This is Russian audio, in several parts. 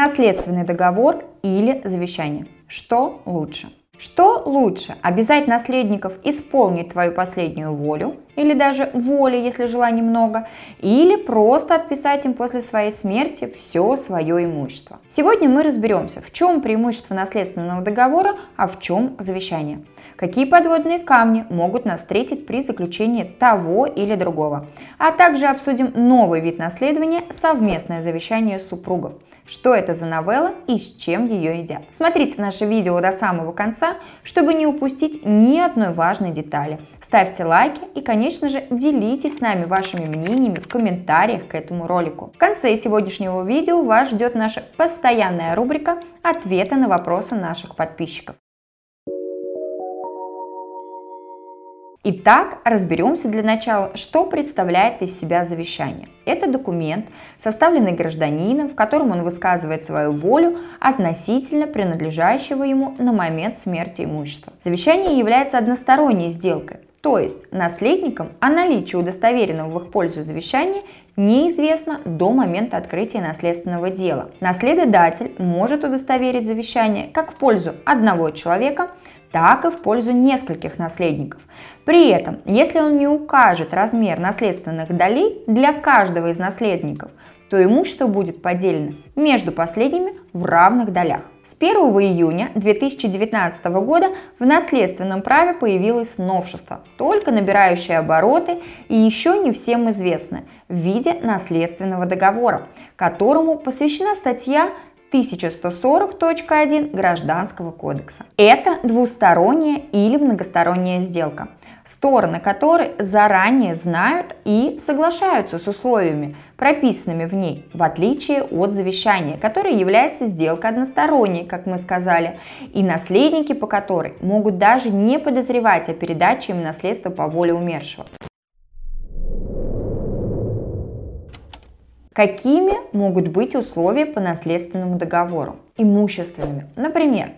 наследственный договор или завещание. Что лучше? Что лучше, обязать наследников исполнить твою последнюю волю, или даже воли, если желаний много, или просто отписать им после своей смерти все свое имущество. Сегодня мы разберемся, в чем преимущество наследственного договора, а в чем завещание. Какие подводные камни могут нас встретить при заключении того или другого. А также обсудим новый вид наследования – совместное завещание супругов – что это за новелла и с чем ее едят. Смотрите наше видео до самого конца, чтобы не упустить ни одной важной детали. Ставьте лайки и, конечно же, делитесь с нами вашими мнениями в комментариях к этому ролику. В конце сегодняшнего видео вас ждет наша постоянная рубрика «Ответы на вопросы наших подписчиков». Итак, разберемся для начала, что представляет из себя завещание. Это документ, составленный гражданином, в котором он высказывает свою волю относительно принадлежащего ему на момент смерти имущества. Завещание является односторонней сделкой, то есть наследникам о наличии удостоверенного в их пользу завещания неизвестно до момента открытия наследственного дела. Наследодатель может удостоверить завещание как в пользу одного человека – так и в пользу нескольких наследников. При этом, если он не укажет размер наследственных долей для каждого из наследников, то имущество будет поделено между последними в равных долях. С 1 июня 2019 года в наследственном праве появилось новшество, только набирающее обороты и еще не всем известное в виде наследственного договора, которому посвящена статья 1140.1 Гражданского кодекса. Это двусторонняя или многосторонняя сделка, стороны которой заранее знают и соглашаются с условиями, прописанными в ней, в отличие от завещания, которое является сделкой односторонней, как мы сказали, и наследники по которой могут даже не подозревать о передаче им наследства по воле умершего. Какими могут быть условия по наследственному договору? Имущественными. Например,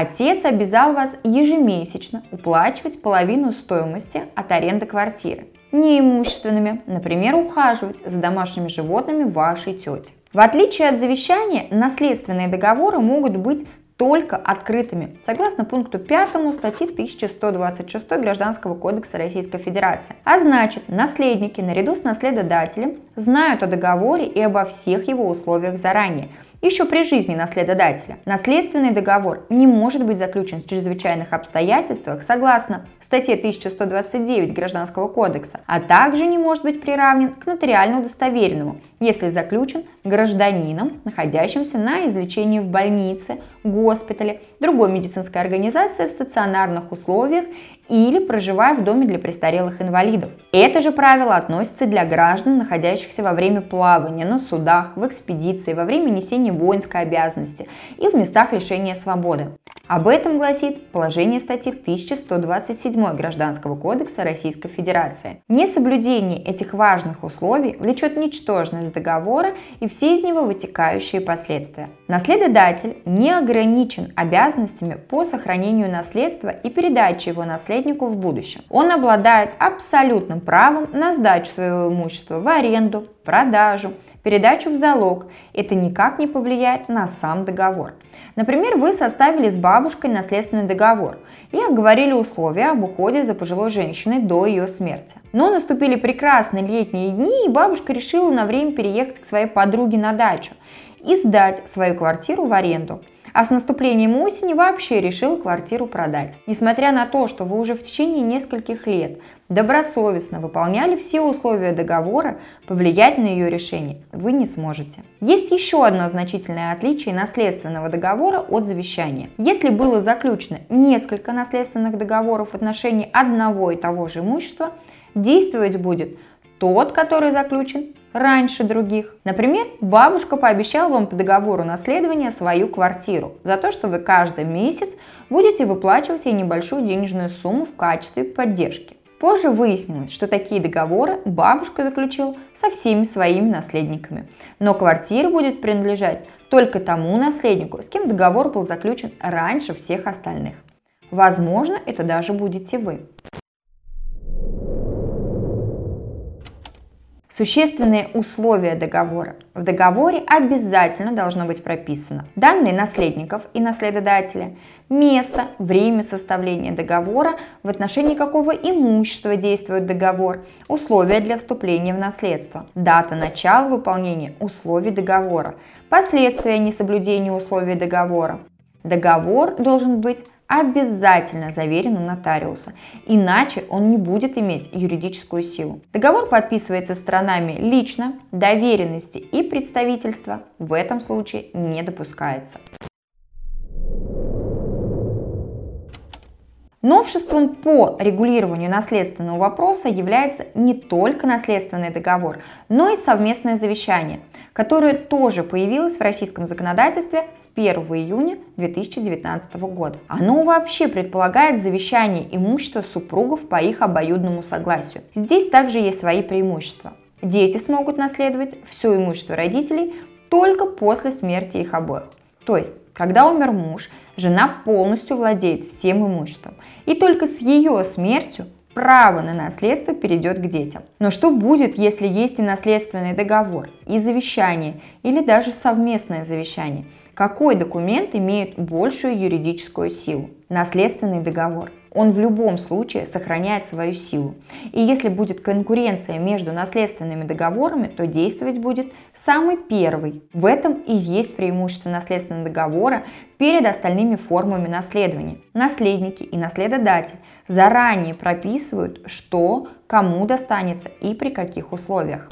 отец обязал вас ежемесячно уплачивать половину стоимости от аренды квартиры. Неимущественными, например, ухаживать за домашними животными вашей тети. В отличие от завещания, наследственные договоры могут быть только открытыми, согласно пункту 5 статьи 1126 Гражданского кодекса Российской Федерации. А значит, наследники наряду с наследодателем знают о договоре и обо всех его условиях заранее, еще при жизни наследодателя. Наследственный договор не может быть заключен в чрезвычайных обстоятельствах согласно статье 1129 Гражданского кодекса, а также не может быть приравнен к нотариально удостоверенному, если заключен гражданином, находящимся на излечении в больнице, госпитале, другой медицинской организации в стационарных условиях или проживая в доме для престарелых инвалидов. Это же правило относится для граждан, находящихся во время плавания, на судах, в экспедиции, во время несения воинской обязанности и в местах лишения свободы. Об этом гласит положение статьи 1127 Гражданского кодекса Российской Федерации. Несоблюдение этих важных условий влечет ничтожность договора и все из него вытекающие последствия. Наследодатель не ограничен обязанностями по сохранению наследства и передаче его наследнику в будущем. Он обладает абсолютным правом на сдачу своего имущества в аренду, продажу, передачу в залог. Это никак не повлияет на сам договор. Например, вы составили с бабушкой наследственный договор и оговорили условия об уходе за пожилой женщиной до ее смерти. Но наступили прекрасные летние дни, и бабушка решила на время переехать к своей подруге на дачу и сдать свою квартиру в аренду а с наступлением осени вообще решил квартиру продать. Несмотря на то, что вы уже в течение нескольких лет добросовестно выполняли все условия договора, повлиять на ее решение вы не сможете. Есть еще одно значительное отличие наследственного договора от завещания. Если было заключено несколько наследственных договоров в отношении одного и того же имущества, действовать будет тот, который заключен раньше других. Например, бабушка пообещала вам по договору наследования свою квартиру за то, что вы каждый месяц будете выплачивать ей небольшую денежную сумму в качестве поддержки. Позже выяснилось, что такие договоры бабушка заключила со всеми своими наследниками. Но квартира будет принадлежать только тому наследнику, с кем договор был заключен раньше всех остальных. Возможно, это даже будете вы. Существенные условия договора. В договоре обязательно должно быть прописано данные наследников и наследодателя, место, время составления договора, в отношении какого имущества действует договор, условия для вступления в наследство, дата начала выполнения условий договора, последствия несоблюдения условий договора. Договор должен быть обязательно заверен у нотариуса, иначе он не будет иметь юридическую силу. Договор подписывается сторонами лично, доверенности и представительства в этом случае не допускается. Новшеством по регулированию наследственного вопроса является не только наследственный договор, но и совместное завещание – которое тоже появилось в российском законодательстве с 1 июня 2019 года. Оно вообще предполагает завещание имущества супругов по их обоюдному согласию. Здесь также есть свои преимущества. Дети смогут наследовать все имущество родителей только после смерти их обоих. То есть, когда умер муж, жена полностью владеет всем имуществом. И только с ее смертью право на наследство перейдет к детям. Но что будет, если есть и наследственный договор, и завещание, или даже совместное завещание? Какой документ имеет большую юридическую силу? Наследственный договор. Он в любом случае сохраняет свою силу. И если будет конкуренция между наследственными договорами, то действовать будет самый первый. В этом и есть преимущество наследственного договора перед остальными формами наследования. Наследники и наследодатель заранее прописывают, что кому достанется и при каких условиях.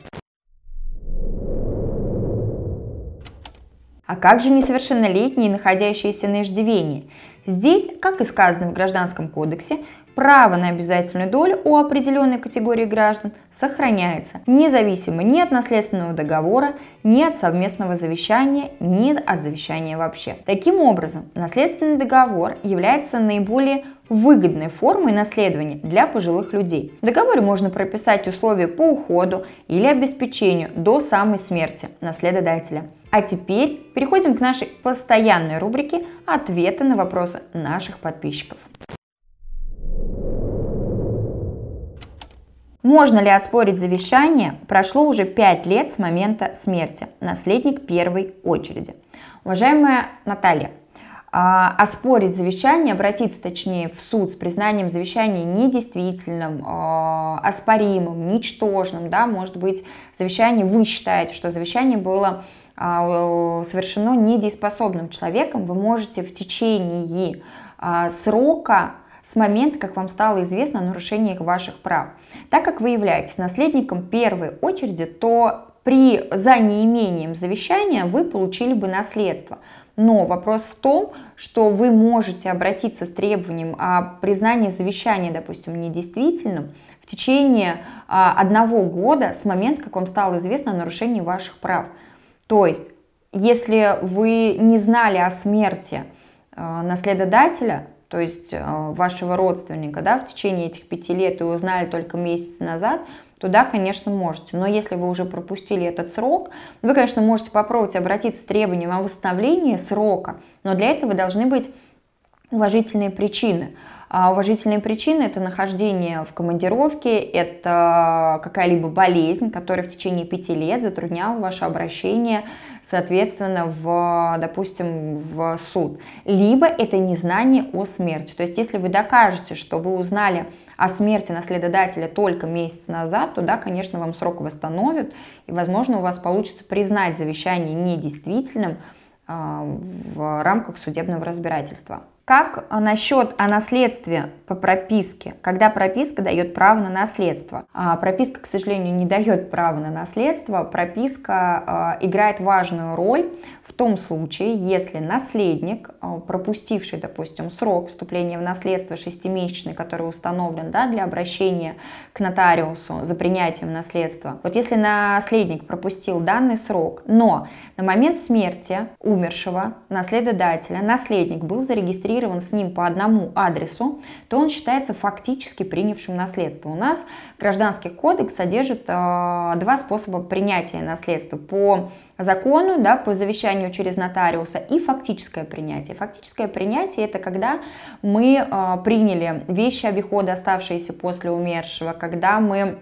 А как же несовершеннолетние, находящиеся на иждивении? Здесь, как и сказано в Гражданском кодексе, право на обязательную долю у определенной категории граждан сохраняется, независимо ни от наследственного договора, ни от совместного завещания, ни от завещания вообще. Таким образом, наследственный договор является наиболее выгодной формой наследования для пожилых людей. В договоре можно прописать условия по уходу или обеспечению до самой смерти наследодателя. А теперь переходим к нашей постоянной рубрике «Ответы на вопросы наших подписчиков». Можно ли оспорить завещание? Прошло уже 5 лет с момента смерти. Наследник первой очереди. Уважаемая Наталья, оспорить завещание, обратиться точнее в суд с признанием завещания недействительным, а, оспоримым, ничтожным, да, может быть, завещание, вы считаете, что завещание было а, совершено недееспособным человеком, вы можете в течение срока с момента, как вам стало известно о нарушениях ваших прав. Так как вы являетесь наследником первой очереди, то при за неимением завещания вы получили бы наследство. Но вопрос в том, что вы можете обратиться с требованием о признании завещания, допустим, недействительным в течение а, одного года с момента, как вам стало известно о нарушении ваших прав. То есть, если вы не знали о смерти а, наследодателя, то есть а, вашего родственника, да, в течение этих пяти лет и узнали только месяц назад, то да, конечно, можете. Но если вы уже пропустили этот срок, вы, конечно, можете попробовать обратиться с требованием о восстановлении срока, но для этого должны быть уважительные причины. А уважительные причины – это нахождение в командировке, это какая-либо болезнь, которая в течение пяти лет затрудняла ваше обращение, соответственно, в, допустим, в суд. Либо это незнание о смерти. То есть, если вы докажете, что вы узнали о смерти наследодателя только месяц назад, то да, конечно, вам срок восстановят, и, возможно, у вас получится признать завещание недействительным а, в рамках судебного разбирательства. Как насчет о наследстве по прописке, когда прописка дает право на наследство? А прописка, к сожалению, не дает право на наследство. Прописка а, играет важную роль том случае, если наследник, а, пропустивший, допустим, срок вступления в наследство шестимесячный, который установлен да, для обращения к нотариусу за принятием наследства, вот если наследник пропустил данный срок, но на момент смерти умершего наследодателя наследник был зарегистрирован с ним по одному адресу, то он считается фактически принявшим наследство. У нас гражданский кодекс содержит э, два способа принятия наследства по закону, да, по завещанию через нотариуса и фактическое принятие. Фактическое принятие это когда мы э, приняли вещи обихода, оставшиеся после умершего, когда мы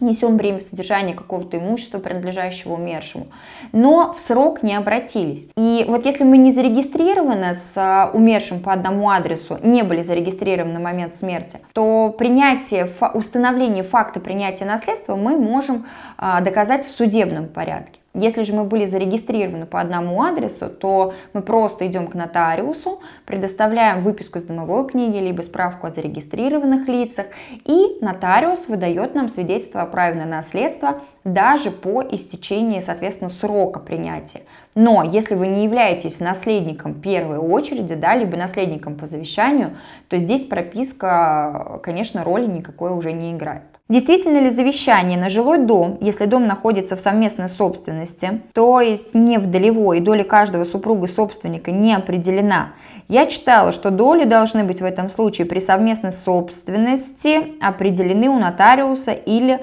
несем бремя содержания какого-то имущества, принадлежащего умершему, но в срок не обратились. И вот если мы не зарегистрированы с а, умершим по одному адресу, не были зарегистрированы на момент смерти, то принятие, установление факта принятия наследства мы можем а, доказать в судебном порядке. Если же мы были зарегистрированы по одному адресу, то мы просто идем к нотариусу, предоставляем выписку из домовой книги, либо справку о зарегистрированных лицах, и нотариус выдает нам свидетельство о праве на наследство даже по истечении, соответственно, срока принятия. Но если вы не являетесь наследником первой очереди, да, либо наследником по завещанию, то здесь прописка, конечно, роли никакой уже не играет. Действительно ли завещание на жилой дом, если дом находится в совместной собственности, то есть не в долевой, и доля каждого супруга собственника не определена? Я читала, что доли должны быть в этом случае при совместной собственности определены у нотариуса или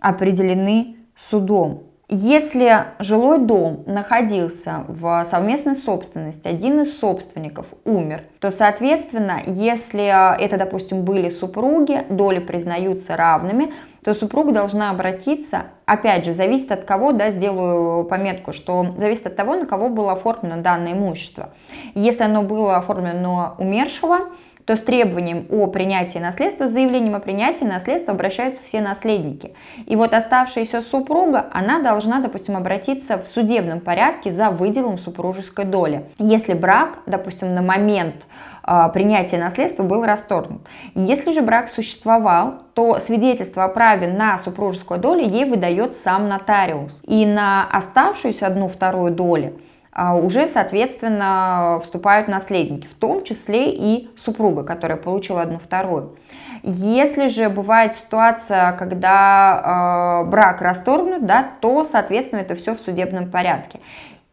определены судом. Если жилой дом находился в совместной собственности, один из собственников умер, то, соответственно, если это, допустим, были супруги, доли признаются равными, то супруга должна обратиться, опять же, зависит от кого, да, сделаю пометку, что зависит от того, на кого было оформлено данное имущество. Если оно было оформлено умершего, то с требованием о принятии наследства, с заявлением о принятии наследства обращаются все наследники. И вот оставшаяся супруга, она должна, допустим, обратиться в судебном порядке за выделом супружеской доли. Если брак, допустим, на момент э, принятия наследства был расторгнут. Если же брак существовал, то свидетельство о праве на супружескую долю ей выдает сам нотариус. И на оставшуюся одну вторую долю а, уже, соответственно, вступают наследники, в том числе и супруга, которая получила одну вторую. Если же бывает ситуация, когда э, брак расторгнут, да, то, соответственно, это все в судебном порядке.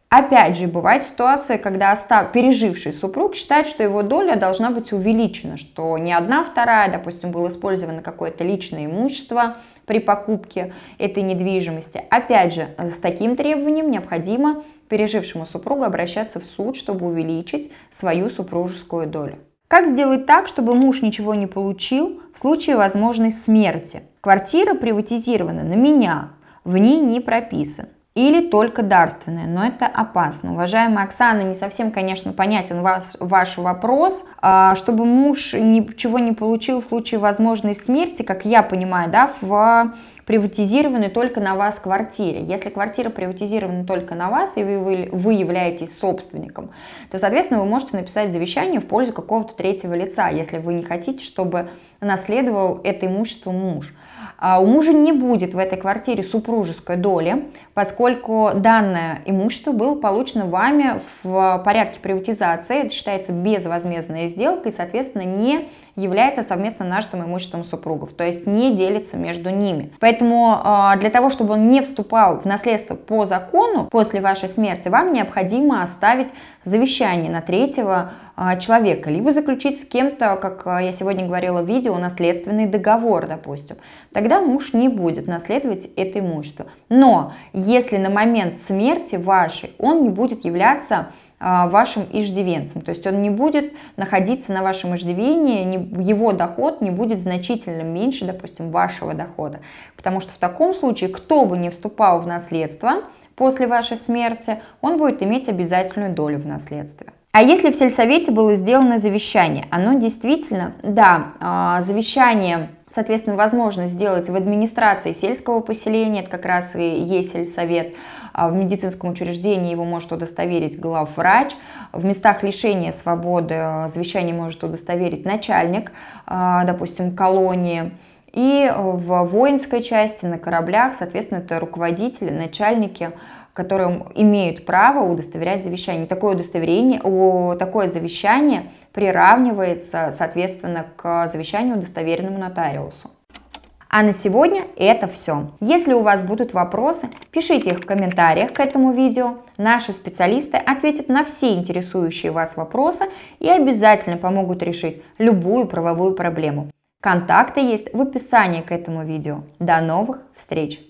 Опять же, бывает ситуация, когда остав... переживший супруг считает, что его доля должна быть увеличена, что не одна вторая, допустим, было использовано какое-то личное имущество при покупке этой недвижимости. Опять же, с таким требованием необходимо пережившему супругу обращаться в суд, чтобы увеличить свою супружескую долю. Как сделать так, чтобы муж ничего не получил в случае возможной смерти? Квартира приватизирована на меня, в ней не прописан или только дарственное, но это опасно. Уважаемая Оксана, не совсем, конечно, понятен ваш, ваш вопрос. А, чтобы муж ничего не получил в случае возможной смерти, как я понимаю, да, в приватизированной только на вас квартире. Если квартира приватизирована только на вас, и вы, вы, вы являетесь собственником, то, соответственно, вы можете написать завещание в пользу какого-то третьего лица, если вы не хотите, чтобы наследовал это имущество муж. А у мужа не будет в этой квартире супружеской доли, поскольку данное имущество было получено вами в порядке приватизации, это считается безвозмездная сделка и, соответственно, не является совместно нажитым имуществом супругов, то есть не делится между ними. Поэтому а, для того, чтобы он не вступал в наследство по закону после вашей смерти, вам необходимо оставить завещание на третьего а, человека, либо заключить с кем-то, как а, я сегодня говорила в видео, наследственный договор, допустим. Тогда муж не будет наследовать это имущество. Но если на момент смерти вашей он не будет являться а, вашим иждивенцем. То есть он не будет находиться на вашем иждивении, его доход не будет значительно меньше, допустим, вашего дохода. Потому что в таком случае, кто бы не вступал в наследство после вашей смерти, он будет иметь обязательную долю в наследстве. А если в сельсовете было сделано завещание? Оно действительно, да, а, завещание, соответственно, возможно сделать в администрации сельского поселения, это как раз и есть сельсовет, а в медицинском учреждении его может удостоверить главврач, в местах лишения свободы а, завещание может удостоверить начальник, допустим, колонии, и в воинской части, на кораблях, соответственно, это руководители, начальники, которые имеют право удостоверять завещание. Такое удостоверение, о, такое завещание приравнивается, соответственно, к завещанию удостоверенному нотариусу. А на сегодня это все. Если у вас будут вопросы, пишите их в комментариях к этому видео. Наши специалисты ответят на все интересующие вас вопросы и обязательно помогут решить любую правовую проблему. Контакты есть в описании к этому видео. До новых встреч!